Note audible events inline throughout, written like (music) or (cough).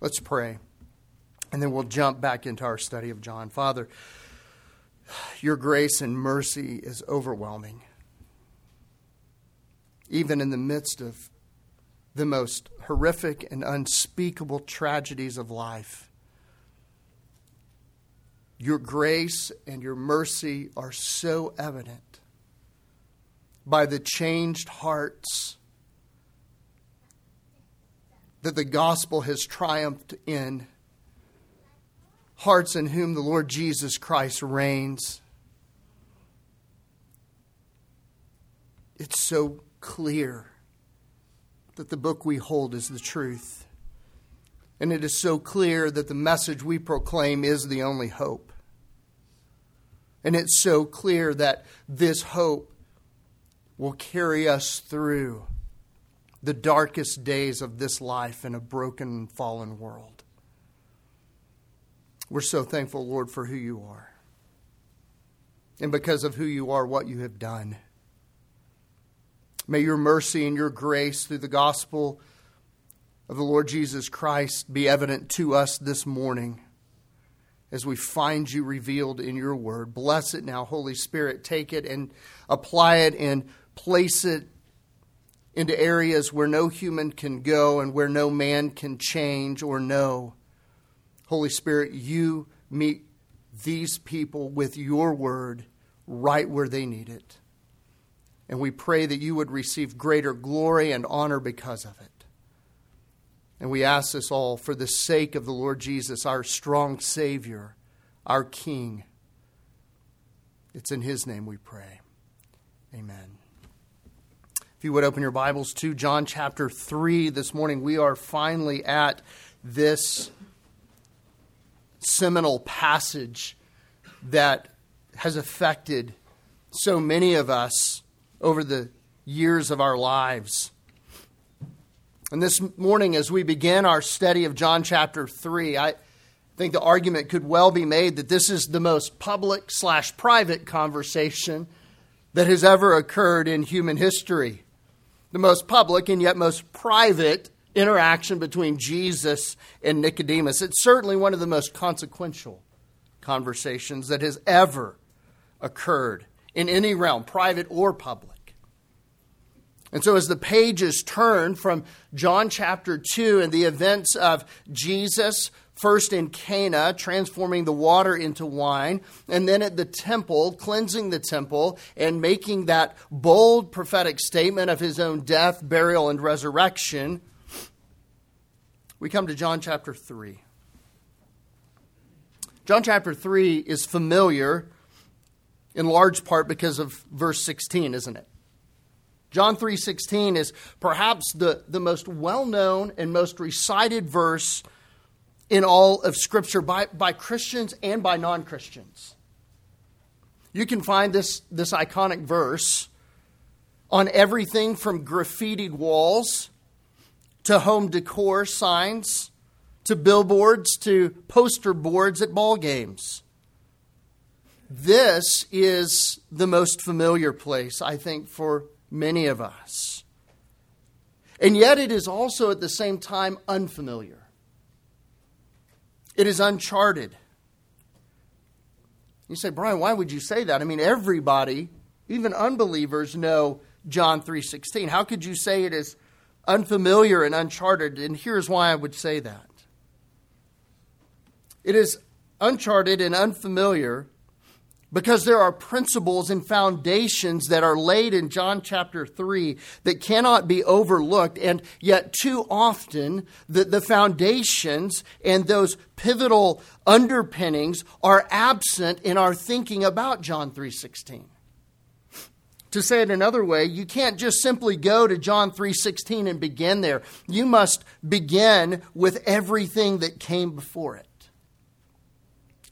Let's pray, and then we'll jump back into our study of John. Father, your grace and mercy is overwhelming. Even in the midst of the most horrific and unspeakable tragedies of life, your grace and your mercy are so evident by the changed hearts that the gospel has triumphed in hearts in whom the Lord Jesus Christ reigns. It's so clear that the book we hold is the truth. And it is so clear that the message we proclaim is the only hope. And it's so clear that this hope will carry us through the darkest days of this life in a broken, fallen world. We're so thankful, Lord, for who you are. And because of who you are, what you have done. May your mercy and your grace through the gospel of the Lord Jesus Christ be evident to us this morning as we find you revealed in your word. Bless it now, Holy Spirit. Take it and apply it and place it into areas where no human can go and where no man can change or know. Holy Spirit, you meet these people with your word right where they need it. And we pray that you would receive greater glory and honor because of it. And we ask this all for the sake of the Lord Jesus, our strong Savior, our King. It's in His name we pray. Amen. If you would open your Bibles to John chapter 3 this morning, we are finally at this seminal passage that has affected so many of us over the years of our lives. And this morning, as we begin our study of John chapter 3, I think the argument could well be made that this is the most public slash private conversation that has ever occurred in human history. The most public and yet most private interaction between Jesus and Nicodemus. It's certainly one of the most consequential conversations that has ever occurred in any realm, private or public. And so, as the pages turn from John chapter 2 and the events of Jesus, first in Cana, transforming the water into wine, and then at the temple, cleansing the temple, and making that bold prophetic statement of his own death, burial, and resurrection, we come to John chapter 3. John chapter 3 is familiar in large part because of verse 16, isn't it? John 3:16 is perhaps the, the most well-known and most recited verse in all of Scripture by, by Christians and by non-Christians. You can find this, this iconic verse on everything from graffitied walls to home decor signs, to billboards, to poster boards at ball games. This is the most familiar place, I think, for many of us. And yet, it is also at the same time unfamiliar. It is uncharted. You say, Brian, why would you say that? I mean, everybody, even unbelievers, know John 3:16. How could you say it is unfamiliar and uncharted, and here's why I would say that. It is uncharted and unfamiliar because there are principles and foundations that are laid in John chapter 3 that cannot be overlooked, and yet too often the, the foundations and those pivotal underpinnings are absent in our thinking about John 3:16. To say it another way, you can't just simply go to John 3:16 and begin there. You must begin with everything that came before it.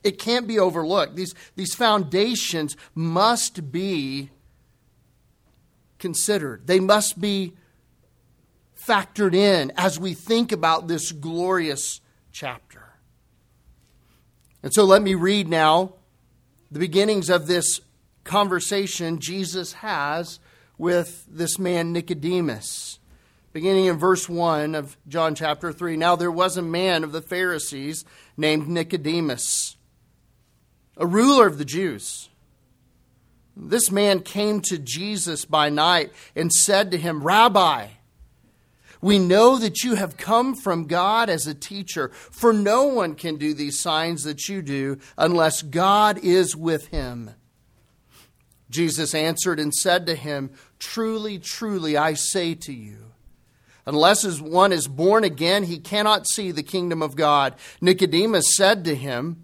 It can't be overlooked. These, these foundations must be considered. They must be factored in as we think about this glorious chapter. And so let me read now the beginnings of this conversation Jesus has with this man Nicodemus. beginning in verse 1 of John chapter 3. Now there was a man of the Pharisees named Nicodemus, a ruler of the Jews. This man came to Jesus by night and said to him, Rabbi, we know that you have come from God as a teacher, for no one can do these signs that you do unless God is with him. Jesus answered and said to him, Truly, truly, I say to you, unless one is born again, he cannot see the kingdom of God. Nicodemus said to him,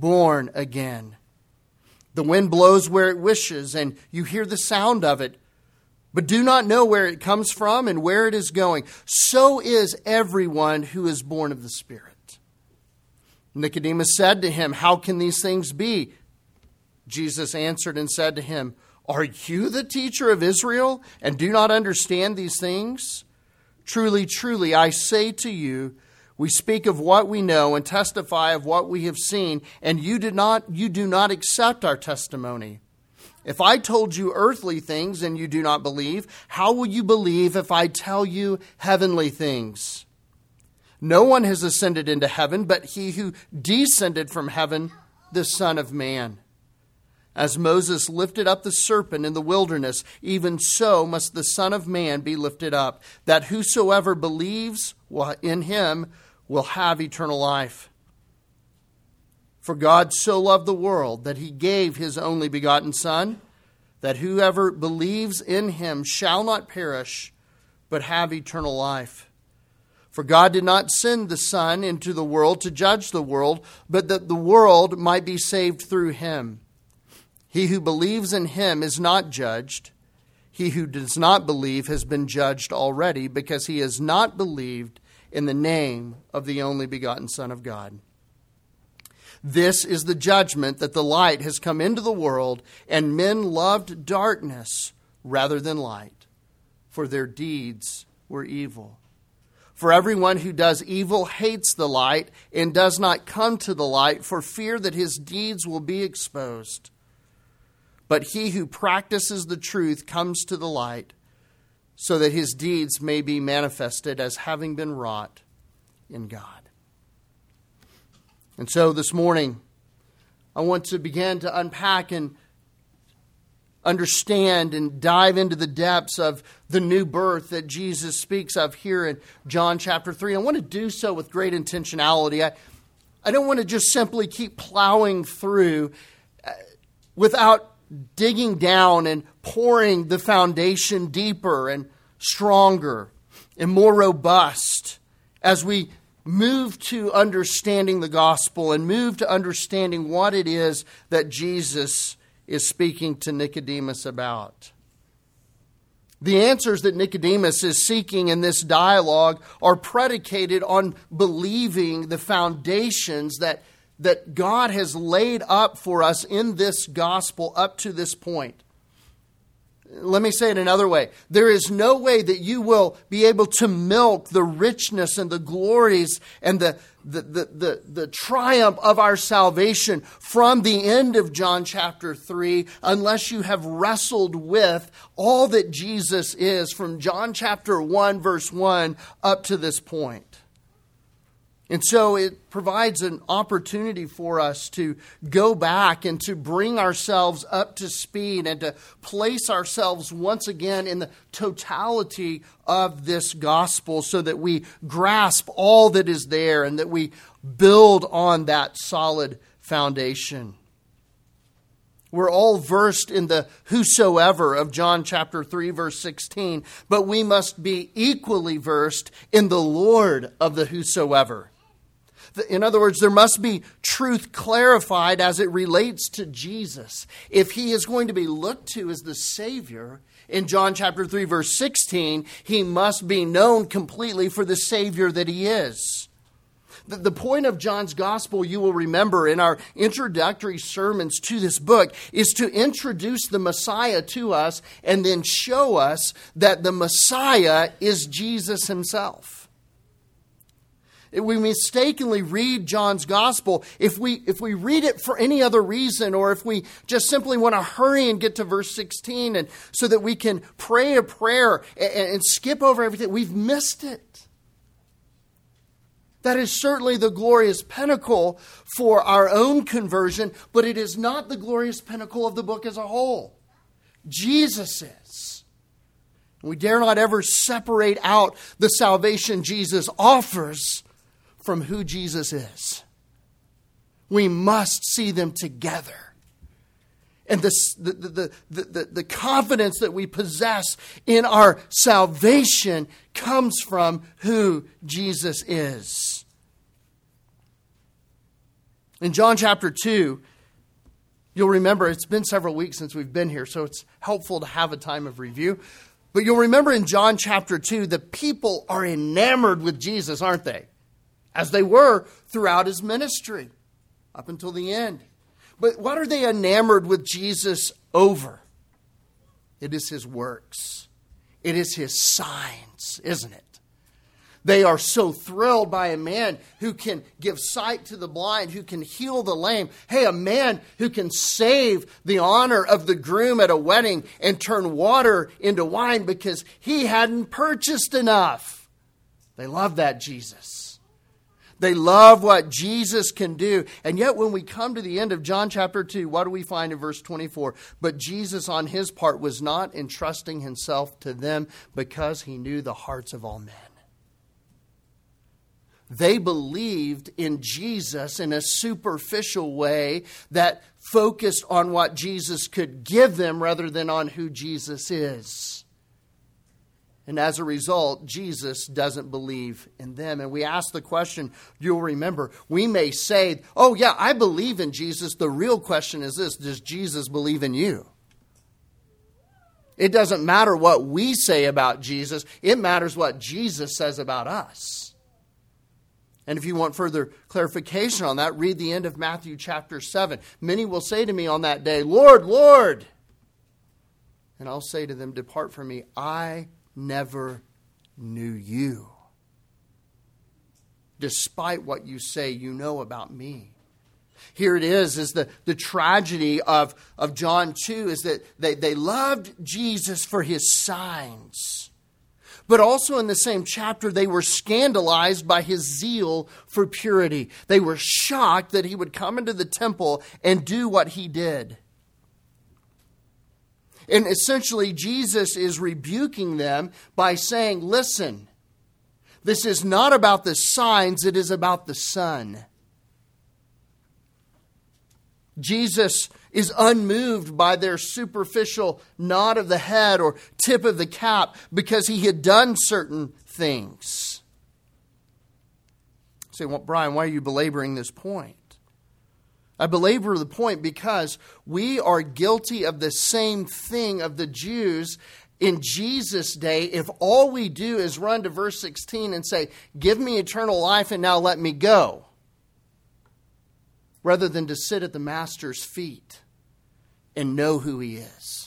born again. The wind blows where it wishes, and you hear the sound of it but do not know where it comes from and where it is going. So is everyone who is born of the Spirit. Nicodemus said to him, How can these things be? Jesus answered and said to him, Are you the teacher of Israel and do not understand these things? Truly, truly, I say to you, we speak of what we know and testify of what we have seen, and you do not, you do not accept our testimony. If I told you earthly things and you do not believe, how will you believe if I tell you heavenly things? No one has ascended into heaven but he who descended from heaven, the Son of Man. As Moses lifted up the serpent in the wilderness, even so must the Son of Man be lifted up, that whosoever believes in him will have eternal life. For God so loved the world that he gave his only begotten Son, that whoever believes in him shall not perish, but have eternal life. For God did not send the Son into the world to judge the world, but that the world might be saved through him. He who believes in him is not judged. He who does not believe has been judged already, because he has not believed in the name of the only begotten Son of God. This is the judgment that the light has come into the world, and men loved darkness rather than light, for their deeds were evil. For everyone who does evil hates the light and does not come to the light for fear that his deeds will be exposed. But he who practices the truth comes to the light, so that his deeds may be manifested as having been wrought in God. And so this morning, I want to begin to unpack and understand and dive into the depths of the new birth that Jesus speaks of here in John chapter 3. I want to do so with great intentionality. I, I don't want to just simply keep plowing through uh, without digging down and pouring the foundation deeper and stronger and more robust as we move to understanding the gospel and move to understanding what it is that Jesus is speaking to Nicodemus about. The answers that Nicodemus is seeking in this dialogue are predicated on believing the foundations that, that God has laid up for us in this gospel up to this point. Let me say it another way. There is no way that you will be able to milk the richness and the glories and the, the, the, the, the triumph of our salvation from the end of John chapter 3 unless you have wrestled with all that Jesus is from John chapter 1, verse 1 up to this point. And so it provides an opportunity for us to go back and to bring ourselves up to speed and to place ourselves once again in the totality of this gospel so that we grasp all that is there and that we build on that solid foundation. We're all versed in the whosoever of John chapter 3, verse 16, but we must be equally versed in the Lord of the whosoever. In other words, there must be truth clarified as it relates to Jesus. If he is going to be looked to as the Savior, in John chapter 3 verse 16, he must be known completely for the Savior that he is. The, point of John's gospel, you will remember in our introductory sermons to this book, is to introduce the Messiah to us and then show us that the Messiah is Jesus himself we mistakenly read John's gospel, if we, if we read it for any other reason, or if we just simply want to hurry and get to verse 16 and so that we can pray a prayer and, and skip over everything, we've missed it. That is certainly the glorious pinnacle for our own conversion, but it is not the glorious pinnacle of the book as a whole. Jesus is. We dare not ever separate out the salvation Jesus offers from who Jesus is. We must see them together. And this, the, the, the, the, the confidence that we possess in our salvation comes from who Jesus is. In John chapter 2, you'll remember it's been several weeks since we've been here, so it's helpful to have a time of review. But you'll remember in John chapter 2, the people are enamored with Jesus, aren't they? As they were throughout his ministry up until the end. But what are they enamored with Jesus over? It is his works, it is his signs, isn't it? They are so thrilled by a man who can give sight to the blind, who can heal the lame. Hey, a man who can save the honor of the groom at a wedding and turn water into wine because he hadn't purchased enough. They love that Jesus. They love what Jesus can do. And yet, when we come to the end of John chapter 2, what do we find in verse 24? But Jesus, on his part, was not entrusting himself to them because he knew the hearts of all men. They believed in Jesus in a superficial way that focused on what Jesus could give them rather than on who Jesus is. And as a result, Jesus doesn't believe in them. And we ask the question, you'll remember, we may say, oh, yeah, I believe in Jesus. The real question is this Does Jesus believe in you? It doesn't matter what we say about Jesus, it matters what Jesus says about us. And if you want further clarification on that, read the end of Matthew chapter 7. Many will say to me on that day, Lord, Lord. And I'll say to them, Depart from me. I never knew you. Despite what you say you know about me. Here it is, is the, the tragedy of, of John 2 is that they, they loved Jesus for his signs. But also in the same chapter, they were scandalized by his zeal for purity. They were shocked that he would come into the temple and do what he did. And essentially, Jesus is rebuking them by saying, Listen, this is not about the signs, it is about the Son. Jesus is unmoved by their superficial nod of the head or tip of the cap because he had done certain things. say, well, Brian, why are you belaboring this point? I belabor the point because we are guilty of the same thing of the Jews in Jesus' day. If all we do is run to verse 16 and say, Give me eternal life and now let me go, rather than to sit at the Master's feet and know who he is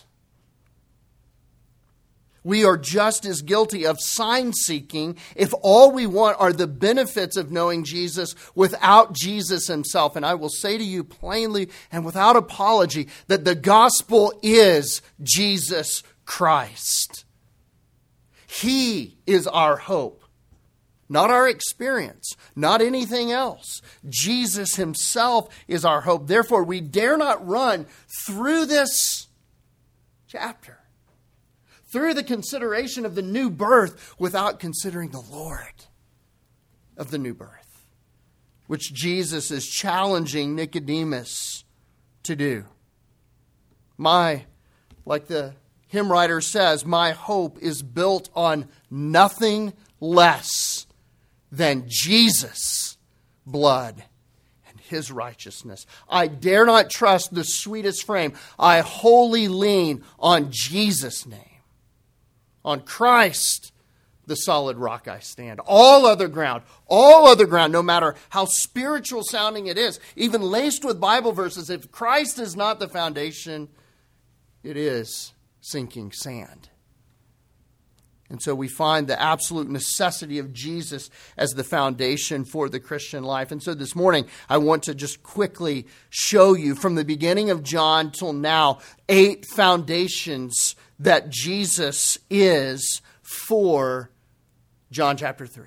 we are just as guilty of sign seeking if all we want are the benefits of knowing Jesus without Jesus himself. And I will say to you plainly and without apology that the gospel is Jesus Christ. He is our hope, not our experience, not anything else. Jesus himself is our hope. Therefore, we dare not run through this chapter through the consideration of the new birth without considering the Lord of the new birth, which Jesus is challenging Nicodemus to do. My, like the hymn writer says, my hope is built on nothing less than Jesus' blood and his righteousness. I dare not trust the sweetest frame. I wholly lean on Jesus' name. On Christ, the solid rock I stand. All other ground, all other ground, no matter how spiritual sounding it is, even laced with Bible verses, if Christ is not the foundation, it is sinking sand. And so we find the absolute necessity of Jesus as the foundation for the Christian life. And so this morning, I want to just quickly show you from the beginning of John till now eight foundations that Jesus is for John chapter 3.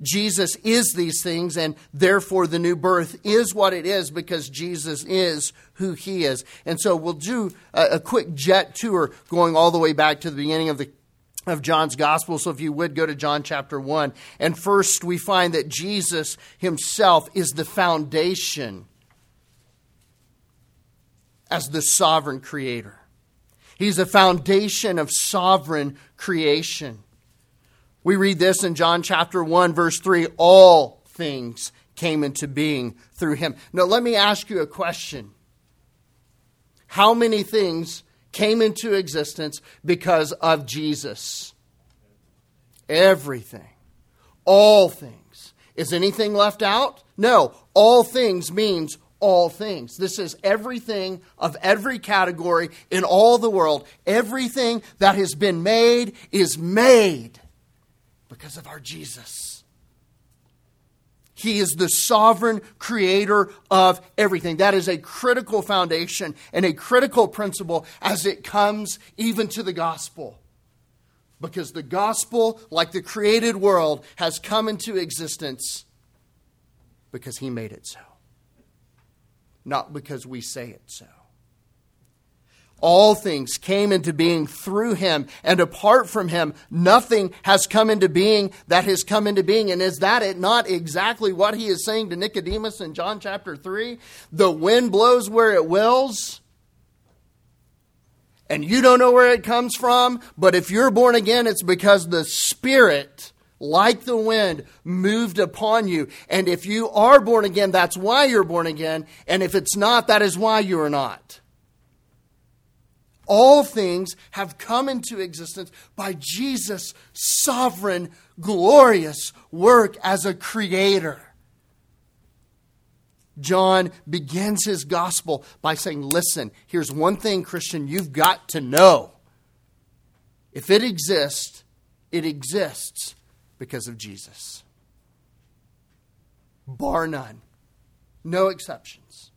Jesus is these things, and therefore the new birth is what it is because Jesus is who he is. And so we'll do a, a quick jet tour going all the way back to the beginning of the of John's gospel. So if you would go to John chapter 1. And first we find that Jesus himself is the foundation as the sovereign creator. He's a foundation of sovereign creation. We read this in John chapter 1, verse 3 all things came into being through him. Now, let me ask you a question. How many things came into existence because of Jesus? Everything. All things. Is anything left out? No. All things means all things. This is everything of every category in all the world. Everything that has been made is made because of our Jesus. He is the sovereign creator of everything. That is a critical foundation and a critical principle as it comes even to the gospel. Because the gospel, like the created world, has come into existence because he made it so, not because we say it so. All things came into being through him, and apart from him, nothing has come into being that has come into being. And is that it not exactly what he is saying to Nicodemus in John chapter 3? The wind blows where it wills, and you don't know where it comes from, but if you're born again, it's because the Spirit like the wind, moved upon you. And if you are born again, that's why you're born again. And if it's not, that is why you are not all things have come into existence by Jesus' sovereign, glorious work as a creator. John begins his gospel by saying, Listen, here's one thing, Christian, you've got to know. If it exists, it exists because of Jesus. Bar none. No exceptions.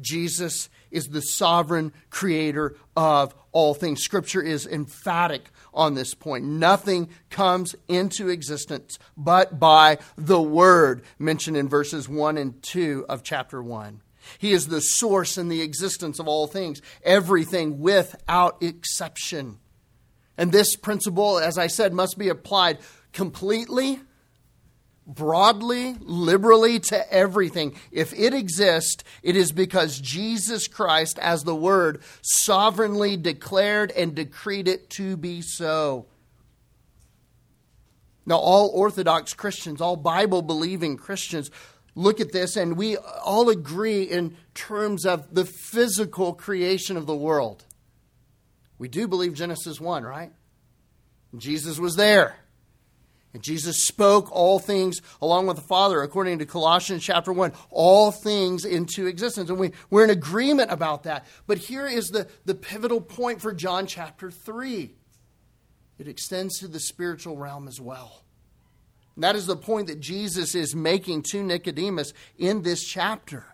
Jesus is the sovereign creator of all things. Scripture is emphatic on this point. Nothing comes into existence but by the Word, mentioned in verses 1 and 2 of chapter 1. He is the source and the existence of all things, everything without exception. And this principle, as I said, must be applied completely broadly, liberally to everything. If it exists, it is because Jesus Christ, as the Word, sovereignly declared and decreed it to be so. Now, all Orthodox Christians, all Bible believing Christians, look at this and we all agree in terms of the physical creation of the world. We do believe Genesis 1, right? Jesus was there. And Jesus spoke all things along with the Father, according to Colossians chapter 1, all things into existence. And we, we're in agreement about that. But here is the, the pivotal point for John chapter 3 it extends to the spiritual realm as well. And that is the point that Jesus is making to Nicodemus in this chapter.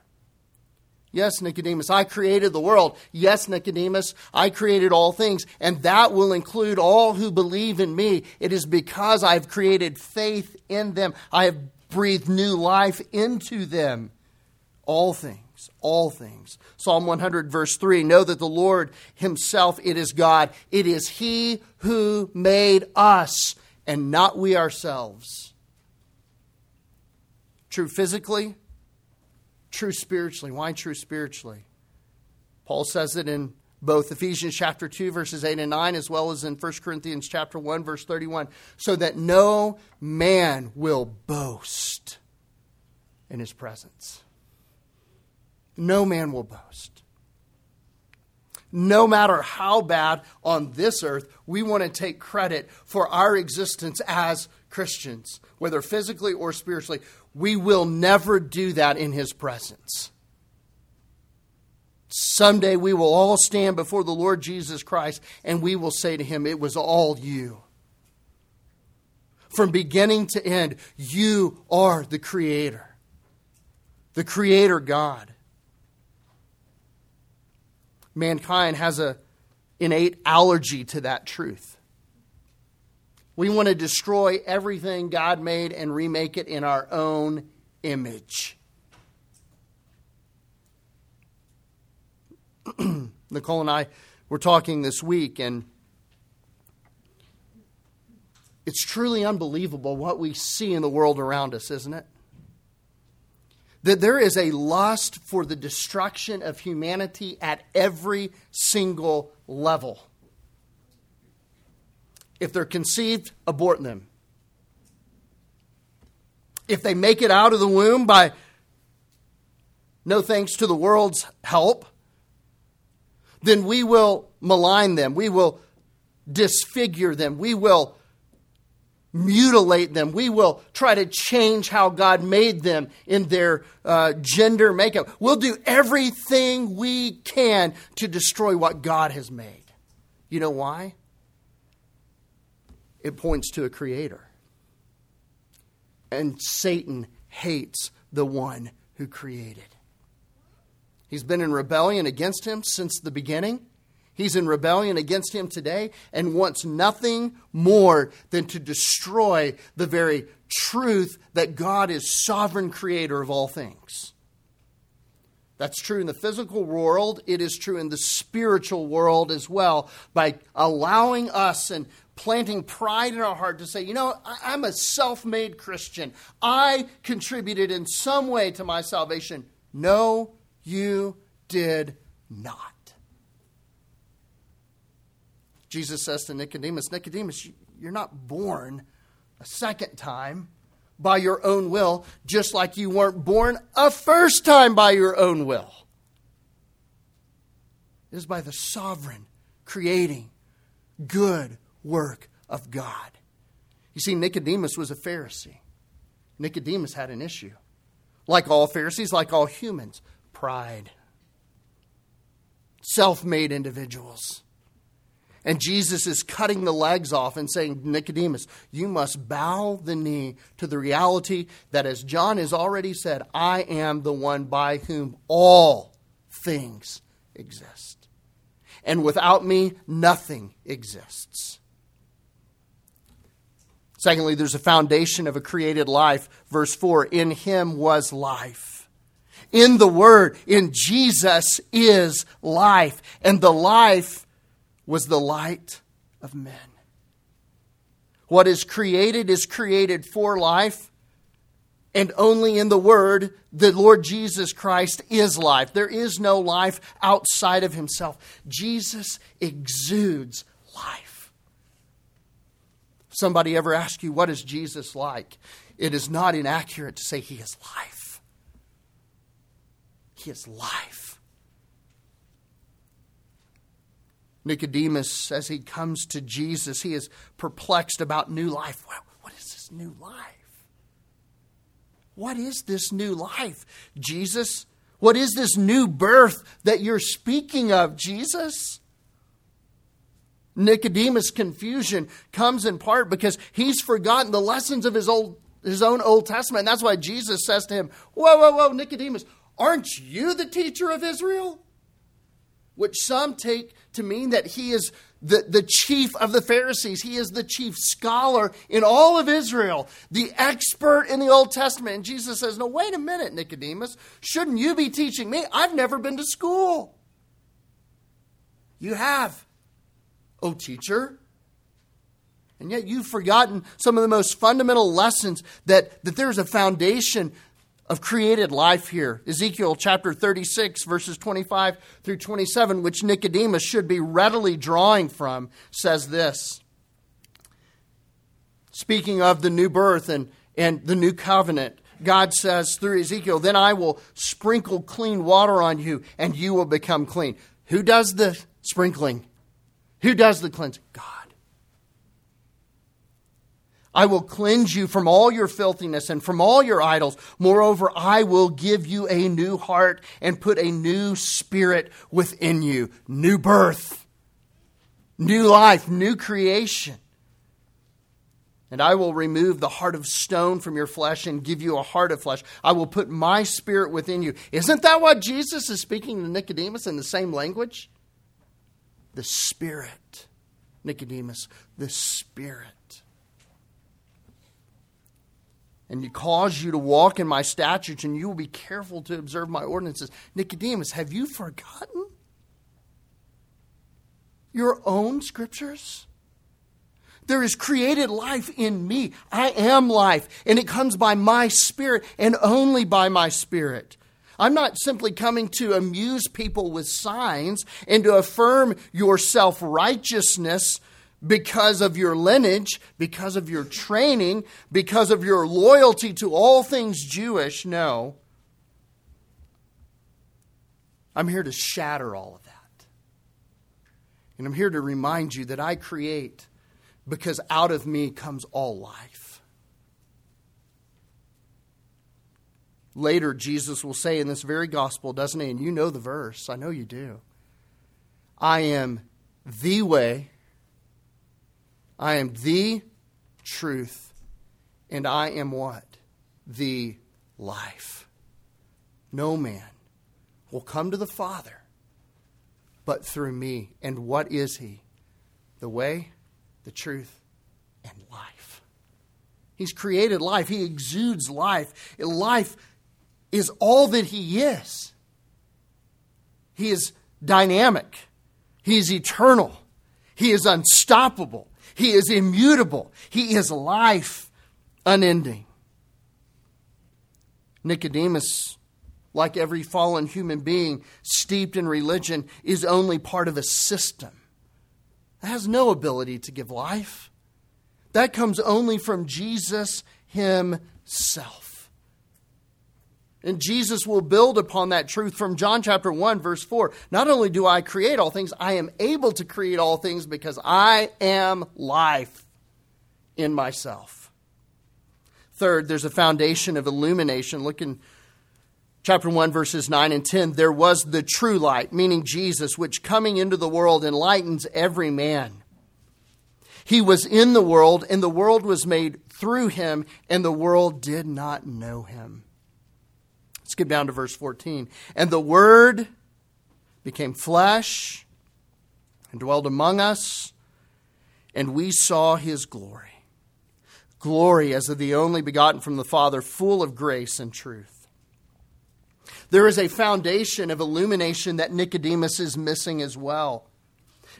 Yes, Nicodemus, I created the world. Yes, Nicodemus, I created all things, and that will include all who believe in me. It is because I've created faith in them. I have breathed new life into them. All things, all things. Psalm 100, verse 3 Know that the Lord Himself, it is God. It is He who made us, and not we ourselves. True physically, true spiritually. Why true spiritually? Paul says it in both Ephesians chapter 2 verses 8 and 9 as well as in 1 Corinthians chapter 1 verse 31 so that no man will boast in his presence. No man will boast. no matter how bad on this earth, we want to take credit for our existence as Christians, whether physically or spiritually. We will never do that in His presence. Someday we will all stand before the Lord Jesus Christ and we will say to Him, It was all you. From beginning to end, you are the Creator, the Creator God mankind has a innate allergy to that truth. We want to destroy everything God made and remake it in our own image. (clears throat) Nicole and I were talking this week, and it's truly unbelievable what we see in the world around us, isn't it? that there is a lust for the destruction of humanity at every single level. If they're conceived, abort them. If they make it out of the womb by no thanks to the world's help, then we will malign them. We will disfigure them. We will mutilate them. We will try to change how God made them in their uh, gender makeup. We'll do everything we can to destroy what God has made. You know why? It points to a creator. And Satan hates the one who created. He's been in rebellion against him since the beginning. He's in rebellion against him today and wants nothing more than to destroy the very truth that God is sovereign creator of all things. That's true in the physical world, it is true in the spiritual world as well, by allowing us and planting pride in our heart to say, you know, I'm a self made Christian. I contributed in some way to my salvation. No, you did not. Jesus says to Nicodemus, Nicodemus, you're not born a second time by your own will, just like you weren't born a first time by your own will. It is by the sovereign, creating, good work of God. You see, Nicodemus was a Pharisee. Nicodemus had an issue. Like all Pharisees, like all humans, pride. Self made individuals. And Jesus is cutting the legs off and saying, Nicodemus, you must bow the knee to the reality that, as John has already said, I am the one by whom all things exist. And without me, nothing exists. Secondly, there's a foundation of a created life. Verse 4 In him was life. In the Word, in Jesus is life. And the life was the light of men. What is created is created for life, and only in the Word, the Lord Jesus Christ is life. There is no life outside of Himself. Jesus exudes life. Somebody ever ask you, What is Jesus like? It is not inaccurate to say He is life. He is life. Nicodemus, as he comes to Jesus, he is perplexed about new life. What is this new life? What is this new life, Jesus? What is this new birth that you're speaking of, Jesus? Nicodemus' confusion comes in part because he's forgotten the lessons of his old his own Old Testament. And that's why Jesus says to him, Whoa, whoa, whoa, Nicodemus, aren't you the teacher of Israel? which some take to mean that he is the, the chief of the Pharisees. He is the chief scholar in all of Israel, the expert in the Old Testament. And Jesus says, No, wait a minute, Nicodemus. Shouldn't you be teaching me? I've never been to school. You have, O teacher. And yet you've forgotten some of the most fundamental lessons that, that there's a foundation of created life here. Ezekiel chapter 36, verses 25 through 27, which Nicodemus should be readily drawing from, says this. Speaking of the new birth and, and the new covenant, God says through Ezekiel, Then I will sprinkle clean water on you, and you will become clean. Who does the sprinkling? Who does the cleansing? God. I will cleanse you from all your filthiness and from all your idols. Moreover, I will give you a new heart and put a new spirit within you. New birth, new life, new creation. And I will remove the heart of stone from your flesh and give you a heart of flesh. I will put my spirit within you. Isn't that what Jesus is speaking to Nicodemus in the same language? The Spirit. Nicodemus, the Spirit. And you cause you to walk in my statutes, and you will be careful to observe my ordinances. Nicodemus, have you forgotten your own scriptures? There is created life in me. I am life, and it comes by my spirit and only by my spirit. I'm not simply coming to amuse people with signs and to affirm your self righteousness because of your lineage, because of your training, because of your loyalty to all things Jewish. No. I'm here to shatter all of that. And I'm here to remind you that I create because out of me comes all life. Later, Jesus will say in this very gospel, doesn't he? And you know the verse. I know you do. I am the way, I am the truth, and I am what? The life. No man will come to the Father but through me. And what is he? The way, the truth, and life. He's created life. He exudes life. Life is all that He is. He is dynamic. He is eternal. He is unstoppable. He is immutable. He is life unending. Nicodemus, like every fallen human being steeped in religion, is only part of a system that has no ability to give life. That comes only from Jesus Himself. And Jesus will build upon that truth from John chapter 1, verse 4. Not only do I create all things, I am able to create all things because I am life in myself. Third, there's a foundation of illumination. Look in chapter 1, verses 9 and 10, there was the true light, meaning Jesus, which coming into the world enlightens every man. He was in the world, and the world was made through him, and the world did not know him. Skip down to verse 14. And the Word became flesh and dwelled among us, and we saw his glory. Glory as of the only begotten from the Father, full of grace and truth. There is a foundation of illumination that Nicodemus is missing as well.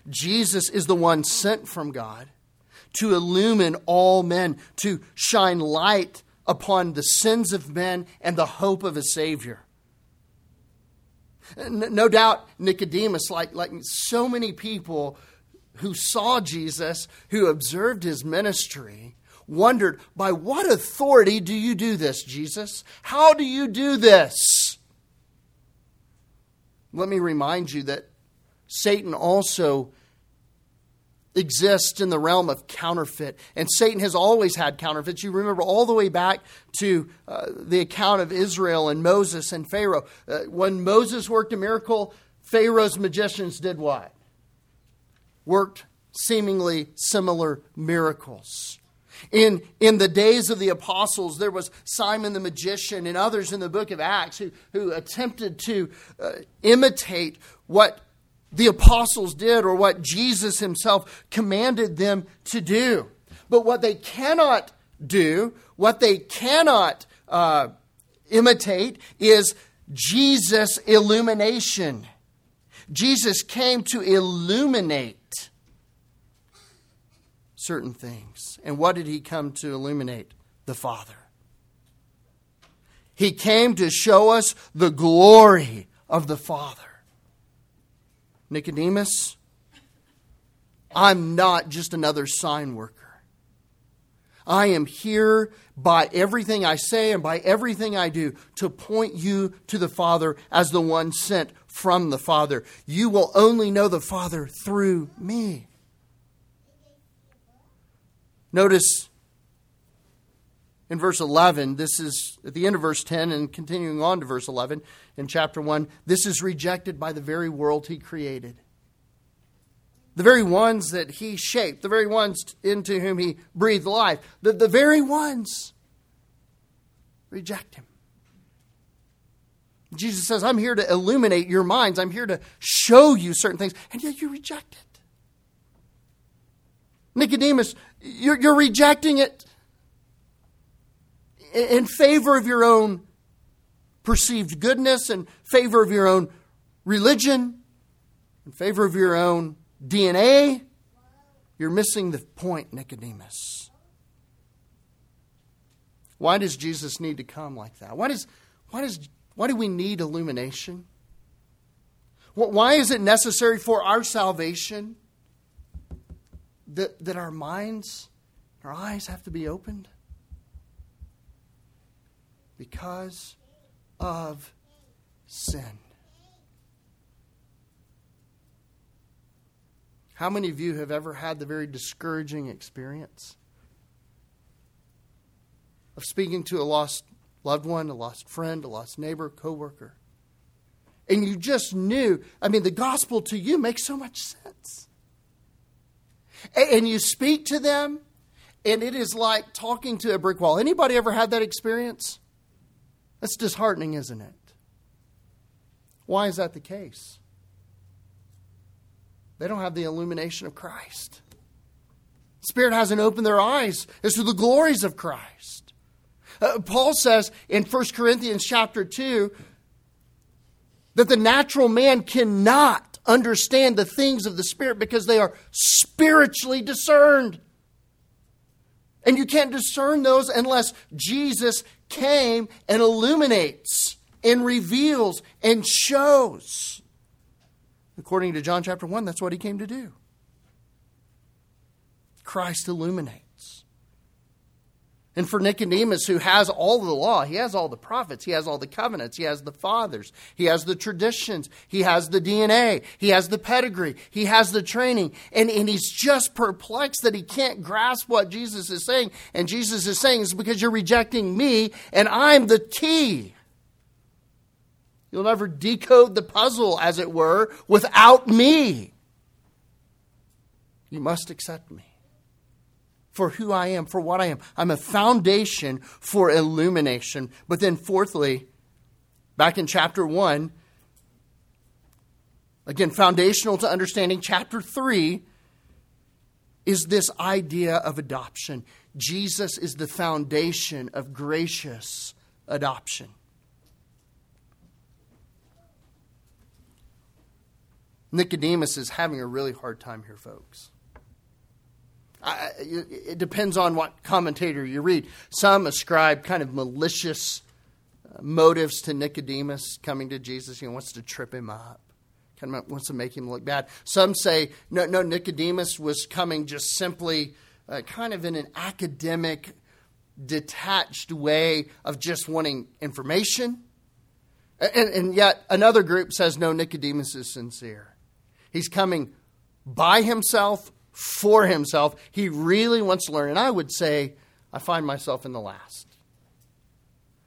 Jesus is the one sent from God to illumine all men, to shine light upon the sins of men and the hope of a Savior. No doubt, Nicodemus, like, like so many people who saw Jesus, who observed his ministry, wondered, by what authority do you do this, Jesus? How do you do this? Let me remind you that Satan also exists in the realm of counterfeit. And Satan has always had counterfeits. You remember all the way back to uh, the account of Israel and Moses and Pharaoh. Uh, when Moses worked a miracle, Pharaoh's magicians did what? Worked seemingly similar miracles. In, in the days of the apostles, there was Simon the magician and others in the book of Acts who, who attempted to uh, imitate what the apostles did or what Jesus himself commanded them to do. But what they cannot do, what they cannot uh, imitate, is Jesus' illumination. Jesus came to illuminate certain things. And what did he come to illuminate? The Father. He came to show us the glory of the Father. Nicodemus, I'm not just another sign worker. I am here by everything I say and by everything I do to point you to the Father as the one sent from the Father. You will only know the Father through me. Notice in verse 11, this is at the end of verse 10 and continuing on to verse 11 in chapter 1, this is rejected by the very world he created. The very ones that he shaped, the very ones into whom he breathed life, the, the very ones reject him. Jesus says, I'm here to illuminate your minds. I'm here to show you certain things, and yet you reject it. Nicodemus, you're, you're rejecting it in favor of your own perceived goodness, in favor of your own religion, in favor of your own DNA. You're missing the point, Nicodemus. Why does Jesus need to come like that? Why, does, why, does, why do we need illumination? Why is it necessary for our salvation that, that our minds, our eyes have to be opened? Because of sin. How many of you have ever had the very discouraging experience of speaking to a lost loved one, a lost friend, a lost neighbor, coworker? And you just knew, I mean, the gospel to you makes so much sense. And you speak to them, and it is like talking to a brick wall. Anybody ever had that experience? That's disheartening, isn't it? Why is that the case? They don't have the illumination of Christ. Spirit hasn't opened their eyes as to the glories of Christ. Uh, Paul says in 1 Corinthians chapter 2 that the natural man cannot understand the things of the Spirit because they are spiritually discerned. And you can't discern those unless Jesus came and illuminates and reveals and shows. According to John chapter 1, that's what he came to do. Christ illuminates. And for Nicodemus, who has all the law, he has all the prophets, he has all the covenants, he has the fathers, he has the traditions, he has the DNA, he has the pedigree, he has the training, and, and he's just perplexed that he can't grasp what Jesus is saying. And Jesus is saying, It's because you're rejecting me, and I'm the key. You'll never decode the puzzle, as it were, without me. You must accept me for who I am, for what I am. I'm a foundation for illumination. But then, fourthly, back in chapter 1, again, foundational to understanding, chapter 3 is this idea of adoption. Jesus is the foundation of gracious adoption. Nicodemus is having a really hard time here, folks. I, it depends on what commentator you read. Some ascribe kind of malicious uh, motives to Nicodemus coming to Jesus. He wants to trip him up, kind of wants to make him look bad. Some say, no, no Nicodemus was coming just simply uh, kind of in an academic, detached way of just wanting information. And, and yet another group says, no, Nicodemus is sincere. He's coming by himself for himself. He really wants to learn. And I would say, I find myself in the last.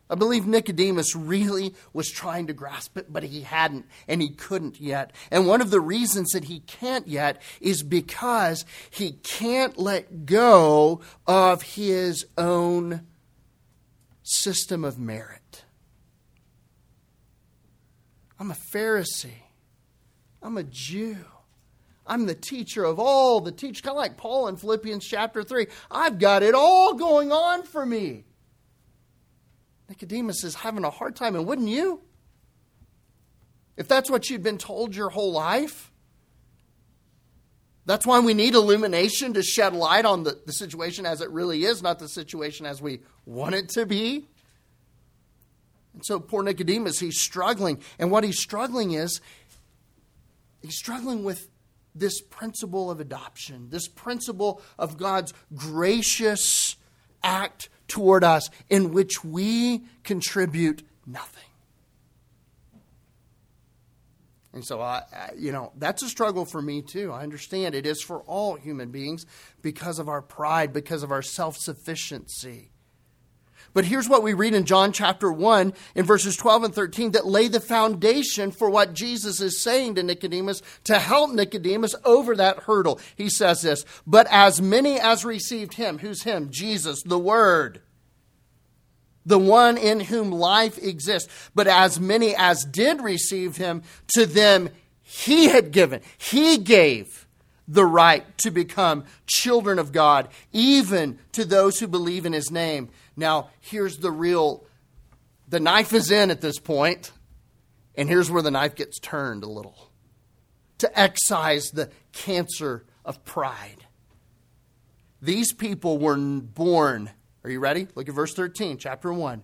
I believe Nicodemus really was trying to grasp it, but he hadn't, and he couldn't yet. And one of the reasons that he can't yet is because he can't let go of his own system of merit. I'm a Pharisee, I'm a Jew. I'm the teacher of all the teachers, kind of like Paul in Philippians chapter 3. I've got it all going on for me. Nicodemus is having a hard time, and wouldn't you? If that's what you'd been told your whole life, that's why we need illumination to shed light on the, the situation as it really is, not the situation as we want it to be. And so poor Nicodemus, he's struggling. And what he's struggling is, he's struggling with this principle of adoption, this principle of God's gracious act toward us in which we contribute nothing. And so, I, you know, that's a struggle for me too. I understand it is for all human beings because of our pride, because of our self sufficiency. But here's what we read in John chapter 1 in verses 12 and 13 that lay the foundation for what Jesus is saying to Nicodemus to help Nicodemus over that hurdle. He says this, but as many as received him, who's him? Jesus, the Word, the one in whom life exists. But as many as did receive him, to them he had given, he gave the right to become children of God, even to those who believe in his name. Now, here's the real the knife is in at this point, and here's where the knife gets turned a little to excise the cancer of pride. These people were born are you ready? Look at verse 13, chapter 1.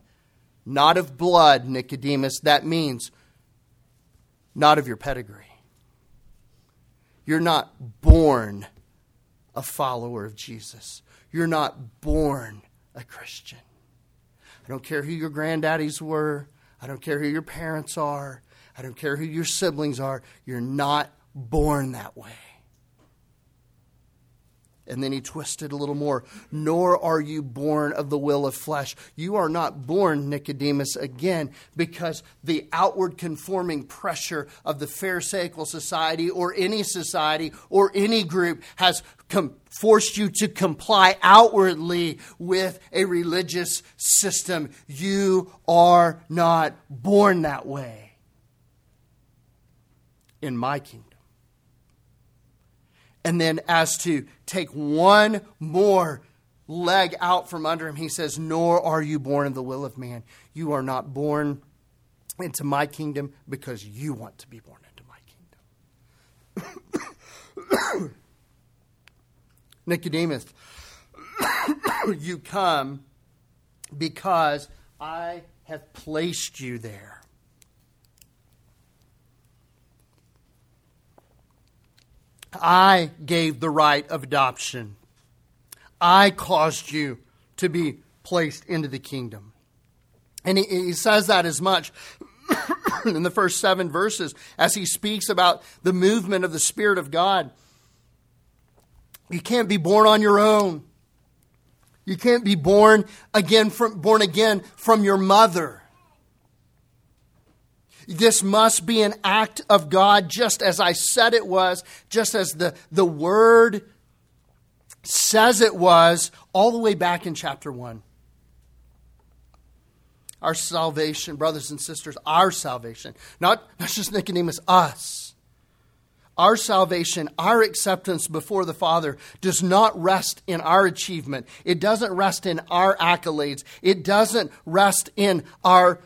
Not of blood, Nicodemus. That means not of your pedigree. You're not born a follower of Jesus. You're not born a Christian. I don't care who your granddaddies were. I don't care who your parents are. I don't care who your siblings are. You're not born that way. And then he twisted a little more. Nor are you born of the will of flesh. You are not born, Nicodemus, again, because the outward conforming pressure of the Pharisaical society or any society or any group has com- forced you to comply outwardly with a religious system. You are not born that way in my kingdom. And then, as to take one more leg out from under him, he says, Nor are you born of the will of man. You are not born into my kingdom because you want to be born into my kingdom. Nicodemus, (coughs) you come because I have placed you there. I gave the right of adoption. I caused you to be placed into the kingdom. And he, he says that as much (coughs) in the first seven verses as he speaks about the movement of the Spirit of God. You can't be born on your own. You can't be born again from born again from your mother. This must be an act of God, just as I said it was, just as the, the Word says it was, all the way back in chapter 1. Our salvation, brothers and sisters, our salvation, not, not just Nicodemus, us. Our salvation, our acceptance before the Father does not rest in our achievement. It doesn't rest in our accolades. It doesn't rest in our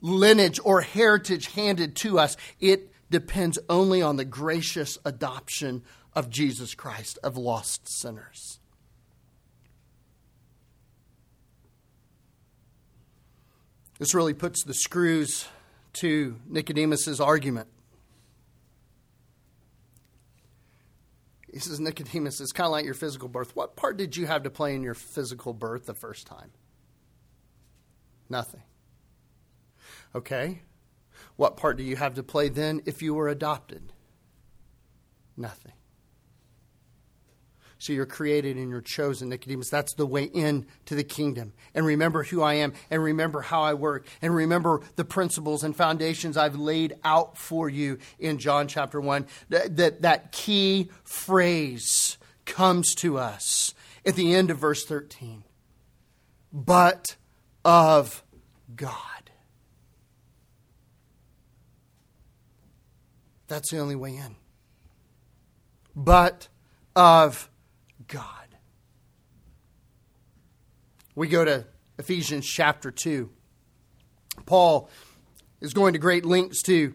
lineage or heritage handed to us. It depends only on the gracious adoption of Jesus Christ of lost sinners. This really puts the screws to Nicodemus's argument. He says, Nicodemus, it's kind of like your physical birth. What part did you have to play in your physical birth the first time? Nothing. Okay? What part do you have to play then if you were adopted? Nothing. So you're created and you're chosen, Nicodemus. That's the way in to the kingdom. And remember who I am, and remember how I work, and remember the principles and foundations I've laid out for you in John chapter 1. That, that, that key phrase comes to us at the end of verse 13. But of God. That's the only way in. But of God. We go to Ephesians chapter 2. Paul is going to great lengths to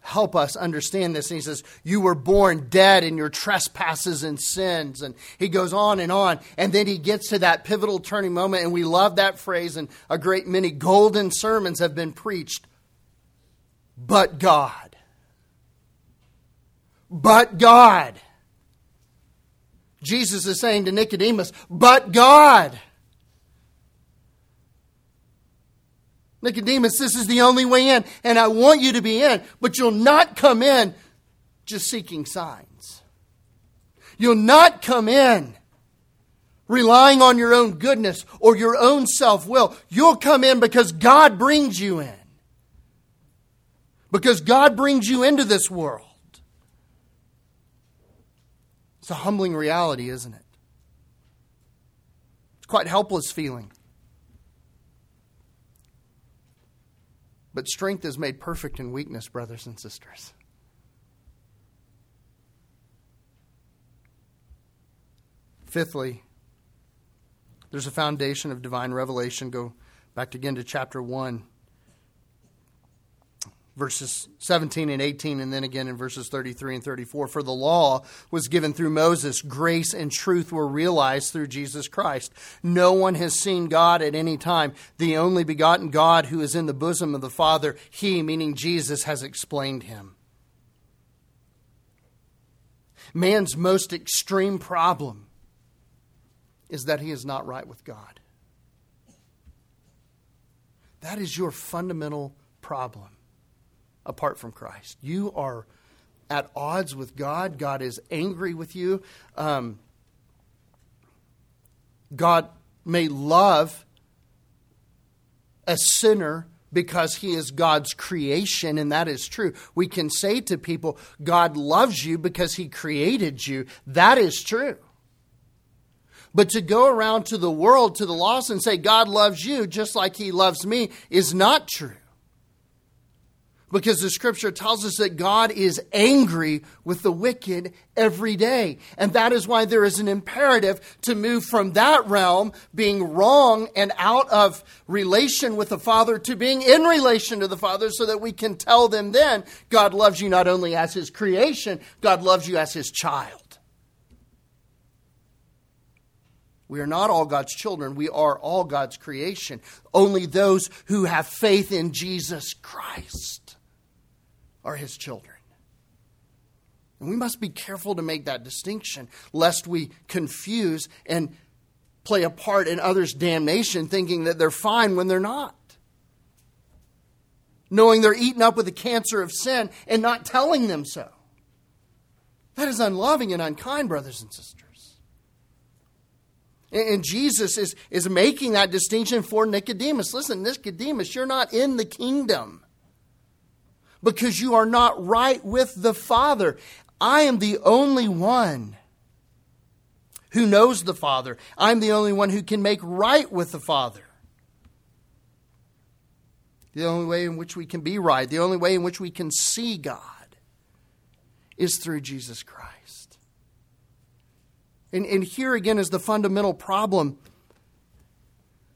help us understand this. And he says, You were born dead in your trespasses and sins. And he goes on and on. And then he gets to that pivotal turning moment. And we love that phrase. And a great many golden sermons have been preached. But God but God. Jesus is saying to Nicodemus, but God. Nicodemus, this is the only way in, and I want you to be in, but you'll not come in just seeking signs. You'll not come in relying on your own goodness or your own self will. You'll come in because God brings you in, because God brings you into this world. It's a humbling reality, isn't it? It's quite helpless feeling. But strength is made perfect in weakness, brothers and sisters. Fifthly, there's a foundation of divine revelation. Go back again to chapter 1, verses 17 and 18, and then again in verses 33 and 34. For the law was given through Moses, grace and truth were realized through Jesus Christ. No one has seen God at any time. The only begotten God who is in the bosom of the Father, he, meaning Jesus, has explained him. Man's most extreme problem is that he is not right with God. That is your fundamental problem apart from Christ. You are at odds with God. God is angry with you. Um, God may love a sinner because he is God's creation, and that is true. We can say to people, God loves you because he created you. That is true. But to go around to the world, to the lost, and say, God loves you just like he loves me is not true. Because the scripture tells us that God is angry with the wicked every day. And that is why there is an imperative to move from that realm, being wrong and out of relation with the Father, to being in relation to the Father, so that we can tell them then God loves you not only as His creation, God loves you as His child. We are not all God's children. We are all God's creation. Only those who have faith in Jesus Christ are his children. And we must be careful to make that distinction, lest we confuse and play a part in others' damnation, thinking that they're fine when they're not. Knowing they're eaten up with the cancer of sin and not telling them so. That is unloving and unkind, brothers and sisters. And Jesus is, is making that distinction for Nicodemus. Listen, Nicodemus, you're not in the kingdom because you are not right with the Father. I am the only one who knows the Father. I'm the only one who can make right with the Father. The only way in which we can be right, the only way in which we can see God is through Jesus Christ. And, and here again is the fundamental problem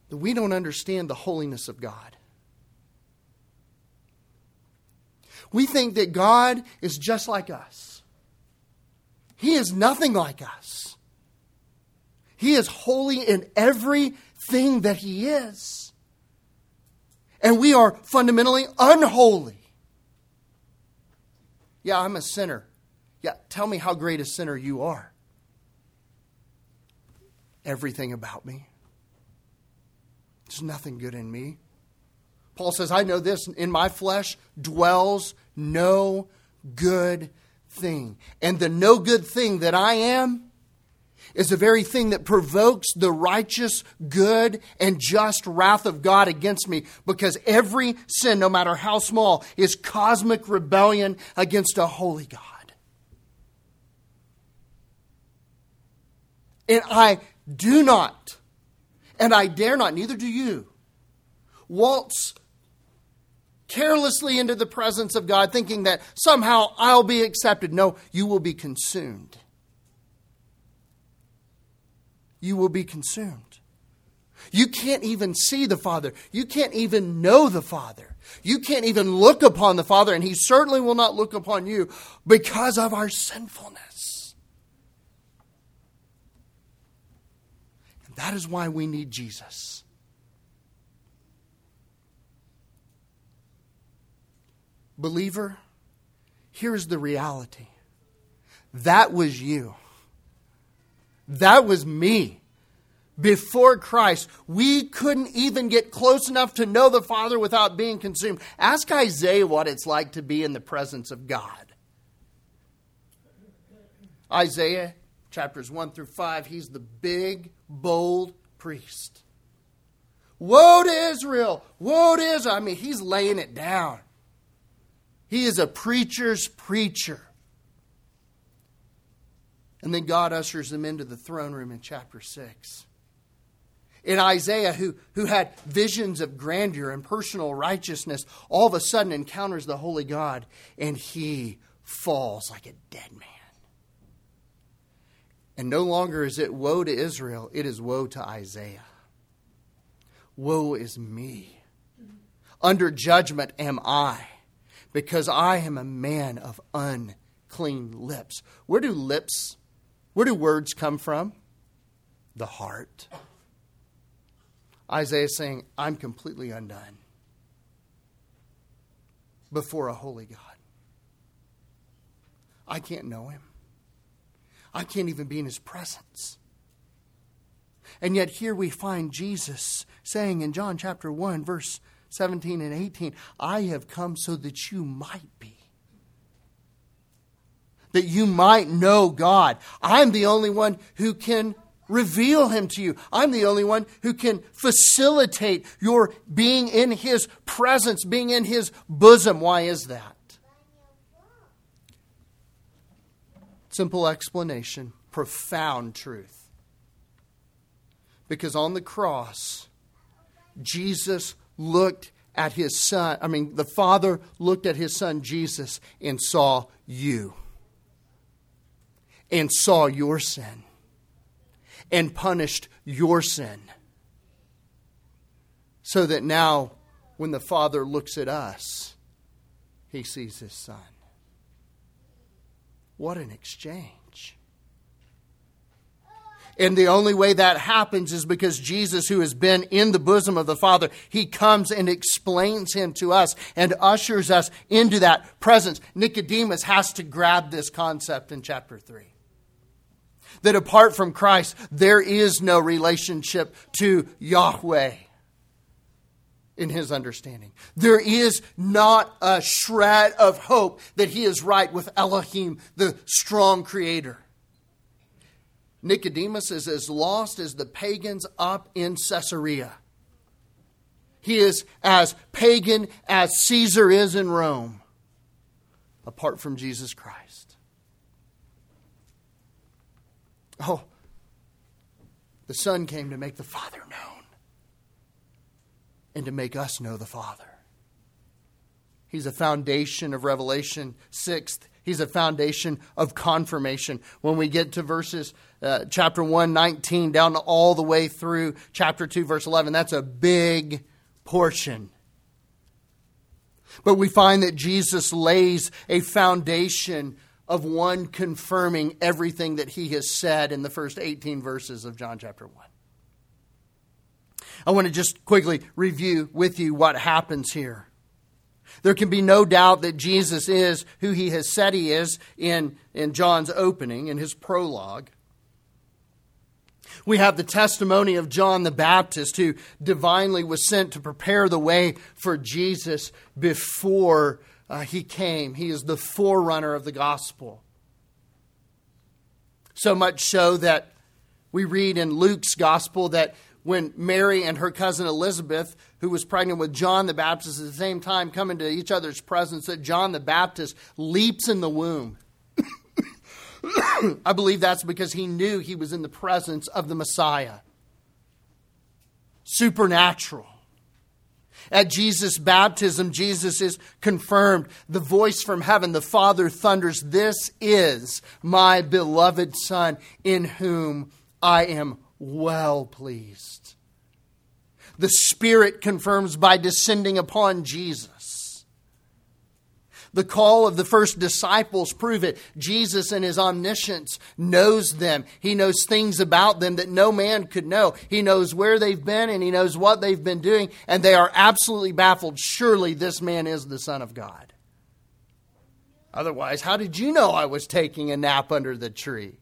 that we don't understand the holiness of God. We think that God is just like us. He is nothing like us. He is holy in everything that He is. And we are fundamentally unholy. Yeah, I'm a sinner. Yeah, tell me how great a sinner you are everything about me. There's nothing good in me. Paul says, I know this in my flesh dwells no good thing. And the no good thing that I am is the very thing that provokes the righteous, good, and just wrath of God against me because every sin, no matter how small, is cosmic rebellion against a holy God. And I do not, and I dare not, neither do you, waltz carelessly into the presence of God thinking that somehow I'll be accepted. No, you will be consumed. You will be consumed. You can't even see the Father. You can't even know the Father. You can't even look upon the Father, and He certainly will not look upon you because of our sinfulness. And That is why we need Jesus. Believer, here's the reality that was you. That was me before Christ, we couldn't even get close enough to know the Father without being consumed. Ask Isaiah what it's like to be in the presence of God. Isaiah chapters 1 through 5, he's the big, bold priest. Woe to Israel! Woe to Israel! I mean, he's laying it down. He is a preacher's preacher. And then God ushers him into the throne room in chapter 6 in Isaiah, who, who had visions of grandeur and personal righteousness, all of a sudden encounters the holy God and he falls like a dead man. And no longer is it woe to Israel, it is woe to Isaiah. Woe is me. Under judgment am I, because I am a man of unclean lips. Where do lips, where do words come from? The heart. Isaiah is saying, I'm completely undone before a holy God. I can't know him. I can't even be in his presence. And yet, here we find Jesus saying in John chapter 1, verse 17 and 18, I have come so that you might be. That you might know God. I'm the only one who can reveal him to you. I'm the only one who can facilitate your being in his presence, being in his bosom. Why is that? Simple explanation, profound truth. Because on the cross, Jesus looked at his son, I mean, the Father looked at his son Jesus and saw you, and saw your sin and punished your sin. So that now, when the Father looks at us, he sees his Son. What an exchange. And the only way that happens is because Jesus, who has been in the bosom of the Father, he comes and explains him to us and ushers us into that presence. Nicodemus has to grab this concept in chapter 3 that apart from Christ, there is no relationship to Yahweh in his understanding. There is not a shred of hope that he is right with Elohim, the strong creator. Nicodemus is as lost as the pagans up in Caesarea. He is as pagan as Caesar is in Rome, apart from Jesus Christ. Oh, the Son came to make the Father known and to make us know the Father. He's a foundation of revelation. Sixth, he's a foundation of confirmation. When we get to verses, uh, chapter 1, 19, down all the way through chapter 2, verse 11, that's a big portion. But we find that Jesus lays a foundation of one confirming everything that he has said in the first 18 verses of John chapter 1. I want to just quickly review with you what happens here. There can be no doubt that Jesus is who he has said he is in, in John's opening, in his prologue. We have the testimony of John the Baptist, who divinely was sent to prepare the way for Jesus before uh, he came. He is the forerunner of the gospel. So much so that we read in Luke's gospel that when Mary and her cousin Elizabeth, who was pregnant with John the Baptist at the same time, come into each other's presence, that John the Baptist leaps in the womb. (coughs) I believe that's because he knew he was in the presence of the Messiah. Supernatural. At Jesus' baptism, Jesus is confirmed. The voice from heaven, the Father thunders, This is my beloved Son, in whom I am well pleased. The Spirit confirms by descending upon Jesus. The call of the first disciples prove it. Jesus in his omniscience knows them. He knows things about them that no man could know. He knows where they've been and he knows what they've been doing, and they are absolutely baffled. Surely this man is the Son of God. Otherwise, how did you know I was taking a nap under the tree?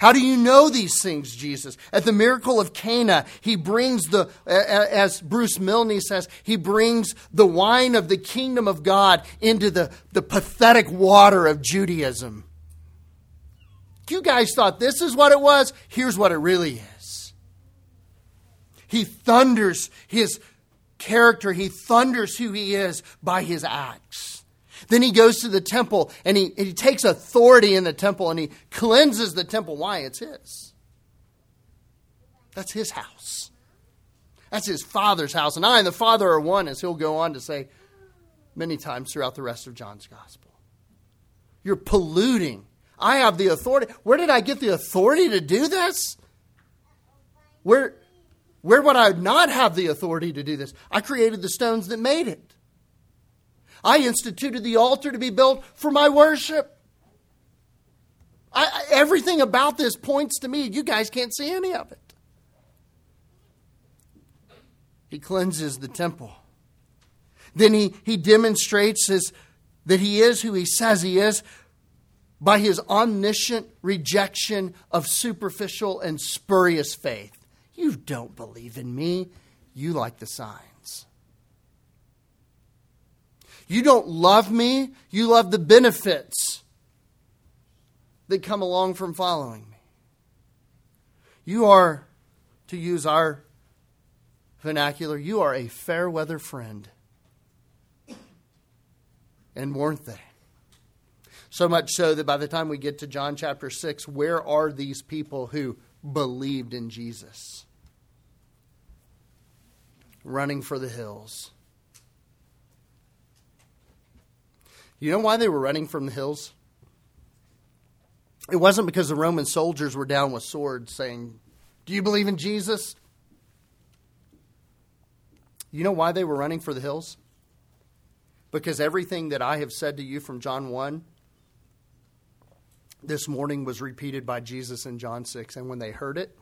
How do you know these things, Jesus? At the miracle of Cana, he brings the, as Bruce Milne says, he brings the wine of the kingdom of God into the, the pathetic water of Judaism. You guys thought this is what it was? Here's what it really is. He thunders his character, he thunders who he is by his acts. Then he goes to the temple and he, and he takes authority in the temple and he cleanses the temple. Why? It's his. That's his house. That's his father's house. And I and the Father are one, as he'll go on to say many times throughout the rest of John's gospel. You're polluting. I have the authority. Where did I get the authority to do this? Where, where would I not have the authority to do this? I created the stones that made it. I instituted the altar to be built for my worship. I, everything about this points to me. You guys can't see any of it. He cleanses the temple. Then he, he demonstrates his, that he is who he says he is by his omniscient rejection of superficial and spurious faith. You don't believe in me. You like the sign. You don't love me, you love the benefits that come along from following me. You are, to use our vernacular, you are a fair weather friend. And weren't they? So much so that by the time we get to John chapter 6, where are these people who believed in Jesus? Running for the hills. You know why they were running from the hills? It wasn't because the Roman soldiers were down with swords saying, Do you believe in Jesus? You know why they were running for the hills? Because everything that I have said to you from John 1 this morning was repeated by Jesus in John 6. And when they heard it,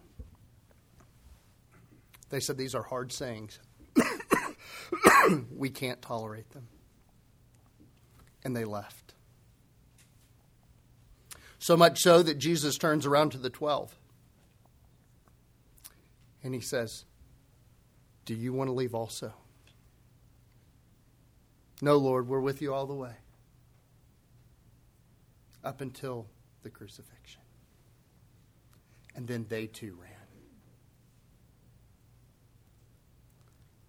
they said, These are hard sayings. (coughs) we can't tolerate them and they left. So much so that Jesus turns around to the 12 and he says, Do you want to leave also? No, Lord, we're with you all the way. Up until the crucifixion. And then they too ran.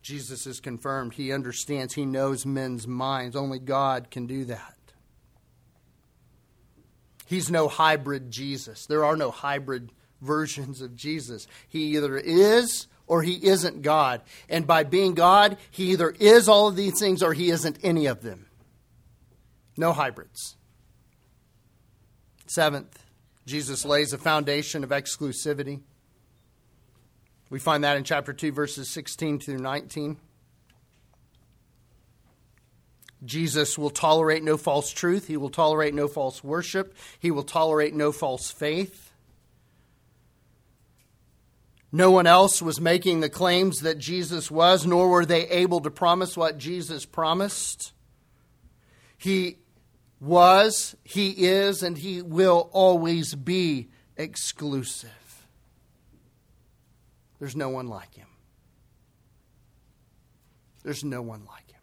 Jesus is confirmed. He understands, he knows men's minds. Only God can do that. He's no hybrid Jesus. There are no hybrid versions of Jesus. He either is or he isn't God. And by being God, he either is all of these things or he isn't any of them. No hybrids. Seventh, Jesus lays a foundation of exclusivity. We find that in chapter 2, verses 16 through 19. Jesus will tolerate no false truth. He will tolerate no false worship. He will tolerate no false faith. No one else was making the claims that Jesus was, nor were they able to promise what Jesus promised. He was, he is, and he will always be exclusive. There's no one like him. There's no one like him.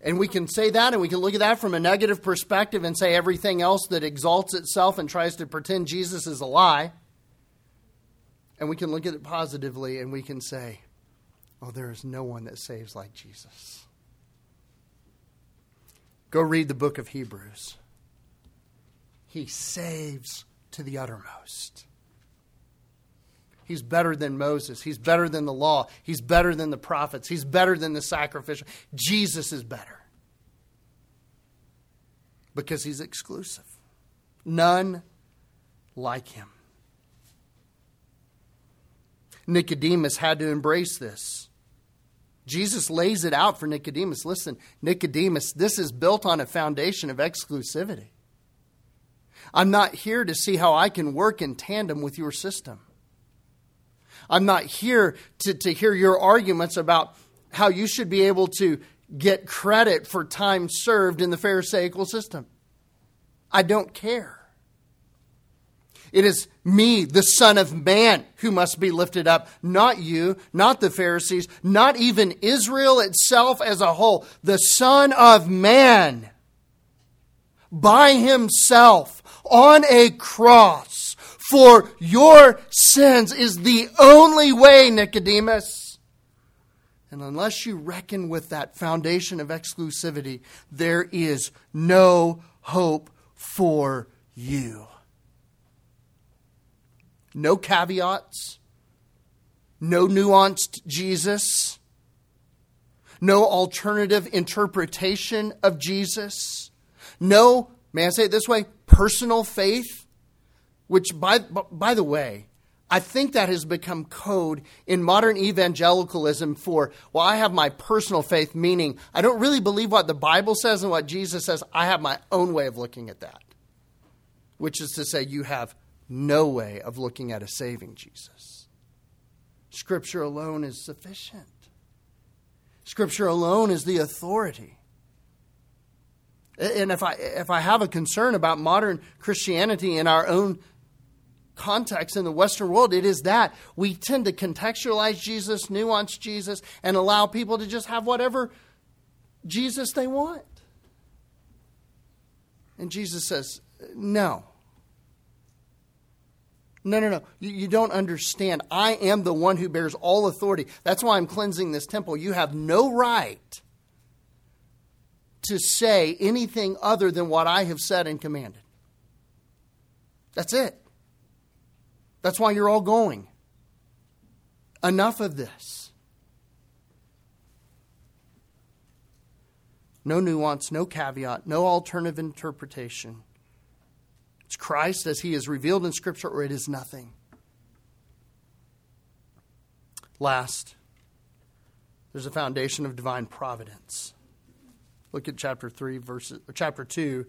And we can say that and we can look at that from a negative perspective and say everything else that exalts itself and tries to pretend Jesus is a lie. And we can look at it positively and we can say, oh, there is no one that saves like Jesus. Go read the book of Hebrews. He saves to the uttermost. He's better than Moses. He's better than the law. He's better than the prophets. He's better than the sacrificial. Jesus is better because he's exclusive. None like him. Nicodemus had to embrace this. Jesus lays it out for Nicodemus. Listen, Nicodemus, this is built on a foundation of exclusivity. I'm not here to see how I can work in tandem with your system. I'm not here to, to hear your arguments about how you should be able to get credit for time served in the Pharisaical system. I don't care. It is me, the Son of Man, who must be lifted up, not you, not the Pharisees, not even Israel itself as a whole. The Son of Man, by himself, on a cross, for your sins, is the only way, Nicodemus. And unless you reckon with that foundation of exclusivity, there is no hope for you. No caveats, no nuanced Jesus, no alternative interpretation of Jesus, no, may I say it this way, personal faith, which, by, by the way, I think that has become code in modern evangelicalism for, well, I have my personal faith, meaning I don't really believe what the Bible says and what Jesus says. I have my own way of looking at that, which is to say, you have no way of looking at a saving Jesus. Scripture alone is sufficient, Scripture alone is the authority. And if I, if I have a concern about modern Christianity in our own context in the Western world, it is that we tend to contextualize Jesus, nuance Jesus, and allow people to just have whatever Jesus they want. And Jesus says, No. No, no, no. You, you, don't understand. I am the one who bears all authority. That's why I'm cleansing this temple. You have no right to say anything other than what I have said and commanded. That's it. That's why you're all going. Enough of this. No nuance, no caveat, no alternative interpretation. It's Christ as he is revealed in Scripture, or it is nothing. Last, there's a foundation of divine providence. Look at chapter 3, verses, chapter 2,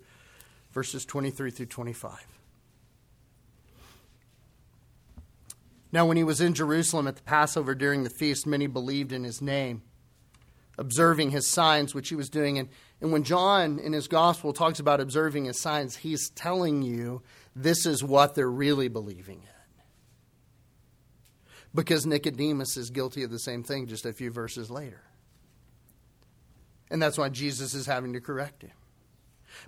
verses 23 through 25. Now, when he was in Jerusalem at the Passover during the feast, many believed in his name, observing his signs which he was doing. And, and when John in his gospel talks about observing his signs, he's telling you this is what they're really believing in. Because Nicodemus is guilty of the same thing just a few verses later. And that's why Jesus is having to correct him.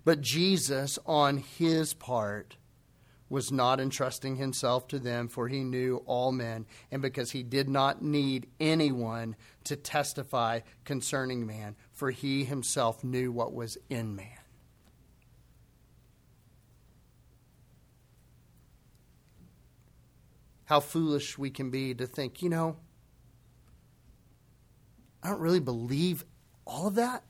But Jesus, on his part, was not entrusting himself to them, for he knew all men, and because he did not need anyone to testify concerning man, for he himself knew what was in man. How foolish we can be to think, you know, I don't really believe all of that.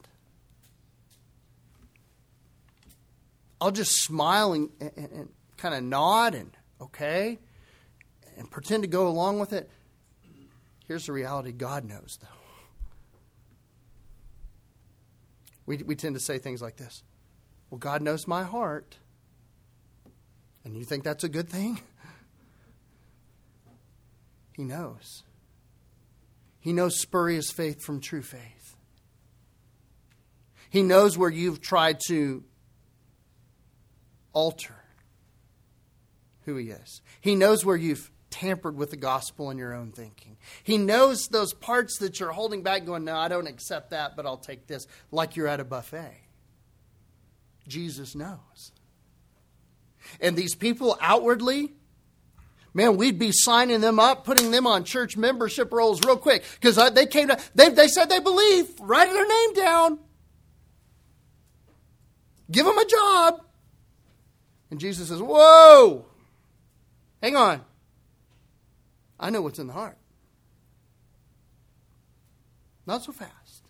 I'll just smile and, and, and kind of nod and okay and pretend to go along with it. Here's the reality God knows, though. We, we tend to say things like this Well, God knows my heart. And you think that's a good thing? (laughs) He knows. He knows spurious faith from true faith. He knows where you've tried to alter who He is. He knows where you've tampered with the gospel in your own thinking. He knows those parts that you're holding back, going, No, I don't accept that, but I'll take this, like you're at a buffet. Jesus knows. And these people outwardly, man, we'd be signing them up, putting them on church membership rolls real quick because they came to, they, they said they believe, write their name down, give them a job. And Jesus says, Whoa, Hang on. I know what's in the heart. Not so fast.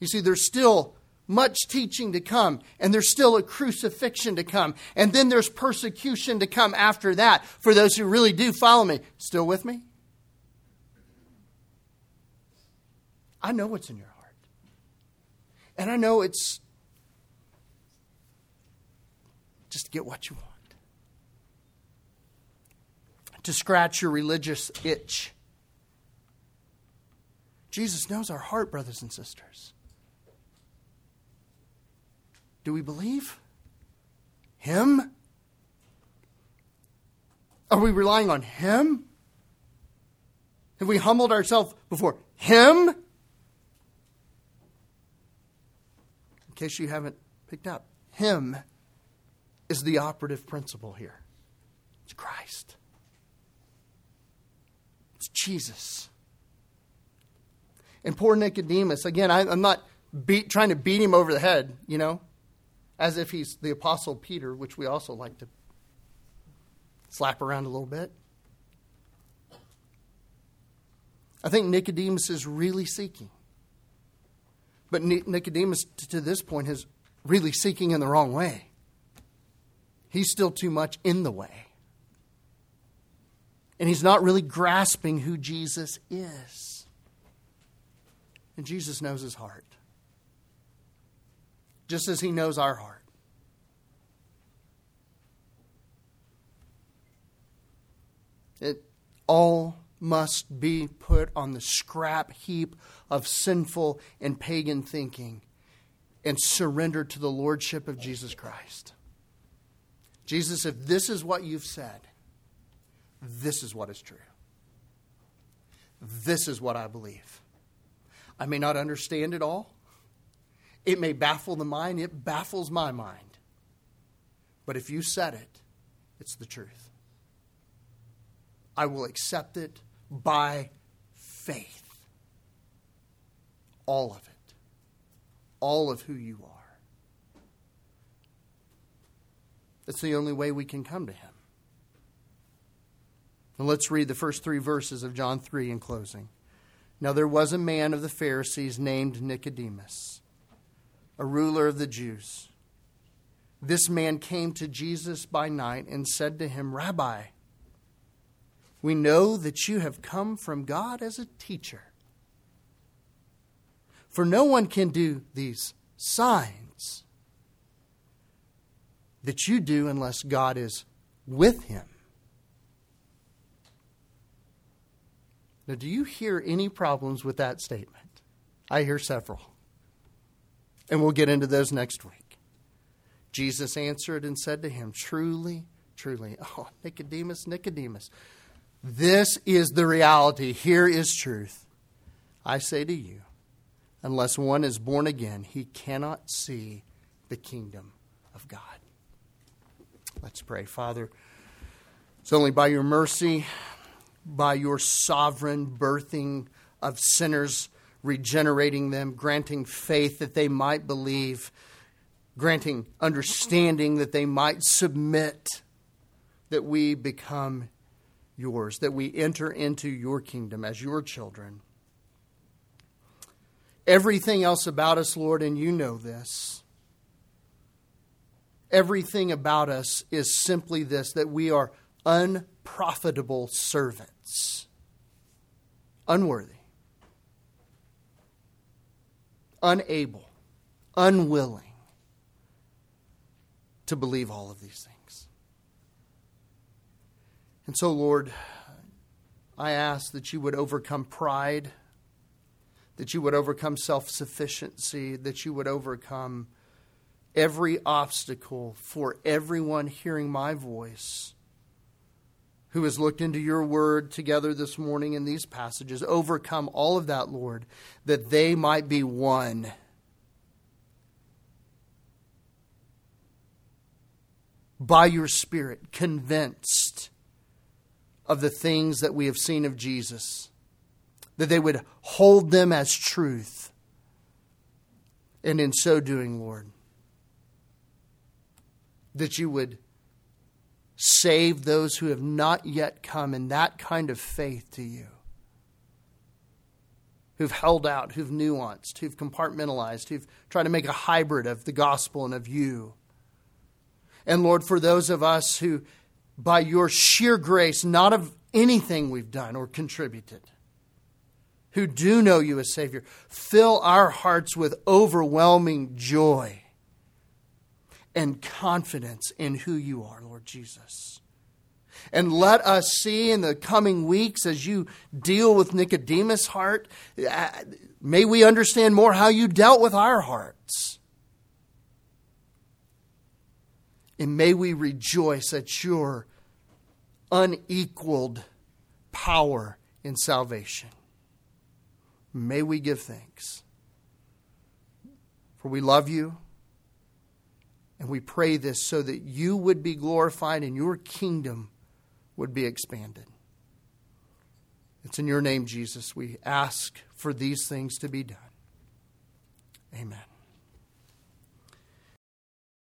You see, there's still much teaching to come, and there's still a crucifixion to come, and then there's persecution to come after that for those who really do follow me. Still with me? I know what's in your heart. And I know it's just get what you want to scratch your religious itch. Jesus knows our heart, brothers and sisters. Do we believe Him? Are we relying on Him? Have we humbled ourselves before Him? In case you haven't picked up, Him is the operative principle here. It's Christ, Jesus. And poor Nicodemus, again, I, am not beat, trying to beat him over the head, you know, as if he's the Apostle Peter, which we also like to slap around a little bit. I think Nicodemus is really seeking. But Nicodemus, to this point, is really seeking in the wrong way. He's still too much in the way. And he's not really grasping who Jesus is. And Jesus knows his heart, just as he knows our heart. It all must be put on the scrap heap of sinful and pagan thinking and surrendered to the lordship of Jesus Christ. Jesus, if this is what you've said, this is what is true. This is what I believe. I may not understand it all. It may baffle the mind. It baffles my mind. But if you said it, it's the truth. I will accept it by faith. All of it. All of who you are. That's the only way we can come to Him. And let's read the first three verses of John 3 in closing. Now there was a man of the Pharisees named Nicodemus, a ruler of the Jews. This man came to Jesus by night and said to him, Rabbi, we know that you have come from God as a teacher. For no one can do these signs that you do unless God is with him. Now, do you hear any problems with that statement? I hear several. And we'll get into those next week. Jesus answered and said to him, Truly, truly, (laughs) oh, Nicodemus, Nicodemus. This is the reality. Here is truth. I say to you, unless one is born again, he cannot see the kingdom of God. Let's pray. Father, it's only by your mercy, by your sovereign birthing of sinners, regenerating them, granting faith that they might believe, granting understanding that they might submit, that we become yours, that we enter into your kingdom as your children. Everything else about us, Lord, and you know this, everything about us is simply this that we are unprofitable servants, unworthy, unable, unwilling to believe all of these things. And so, Lord, I ask that you would overcome pride, that you would overcome self sufficiency, that you would overcome every obstacle for everyone hearing my voice who has looked into your word together this morning in these passages. Overcome all of that, Lord, that they might be one. By your Spirit, convinced of the things that we have seen of Jesus, that they would hold them as truth. And in so doing, Lord, that you would save those who have not yet come in that kind of faith to you, who've held out, who've nuanced, who've compartmentalized, who've tried to make a hybrid of the gospel and of you. And Lord, for those of us who by your sheer grace, not of anything we've done or contributed, who do know you as Savior, fill our hearts with overwhelming joy and confidence in who you are, Lord Jesus. And let us see in the coming weeks as you deal with Nicodemus' heart, uh, may we understand more how you dealt with our hearts. And may we rejoice at your unequaled power in salvation. May we give thanks. For we love you, and we pray this so that you would be glorified and your kingdom would be expanded. It's in your name, Jesus, we ask for these things to be done. Amen.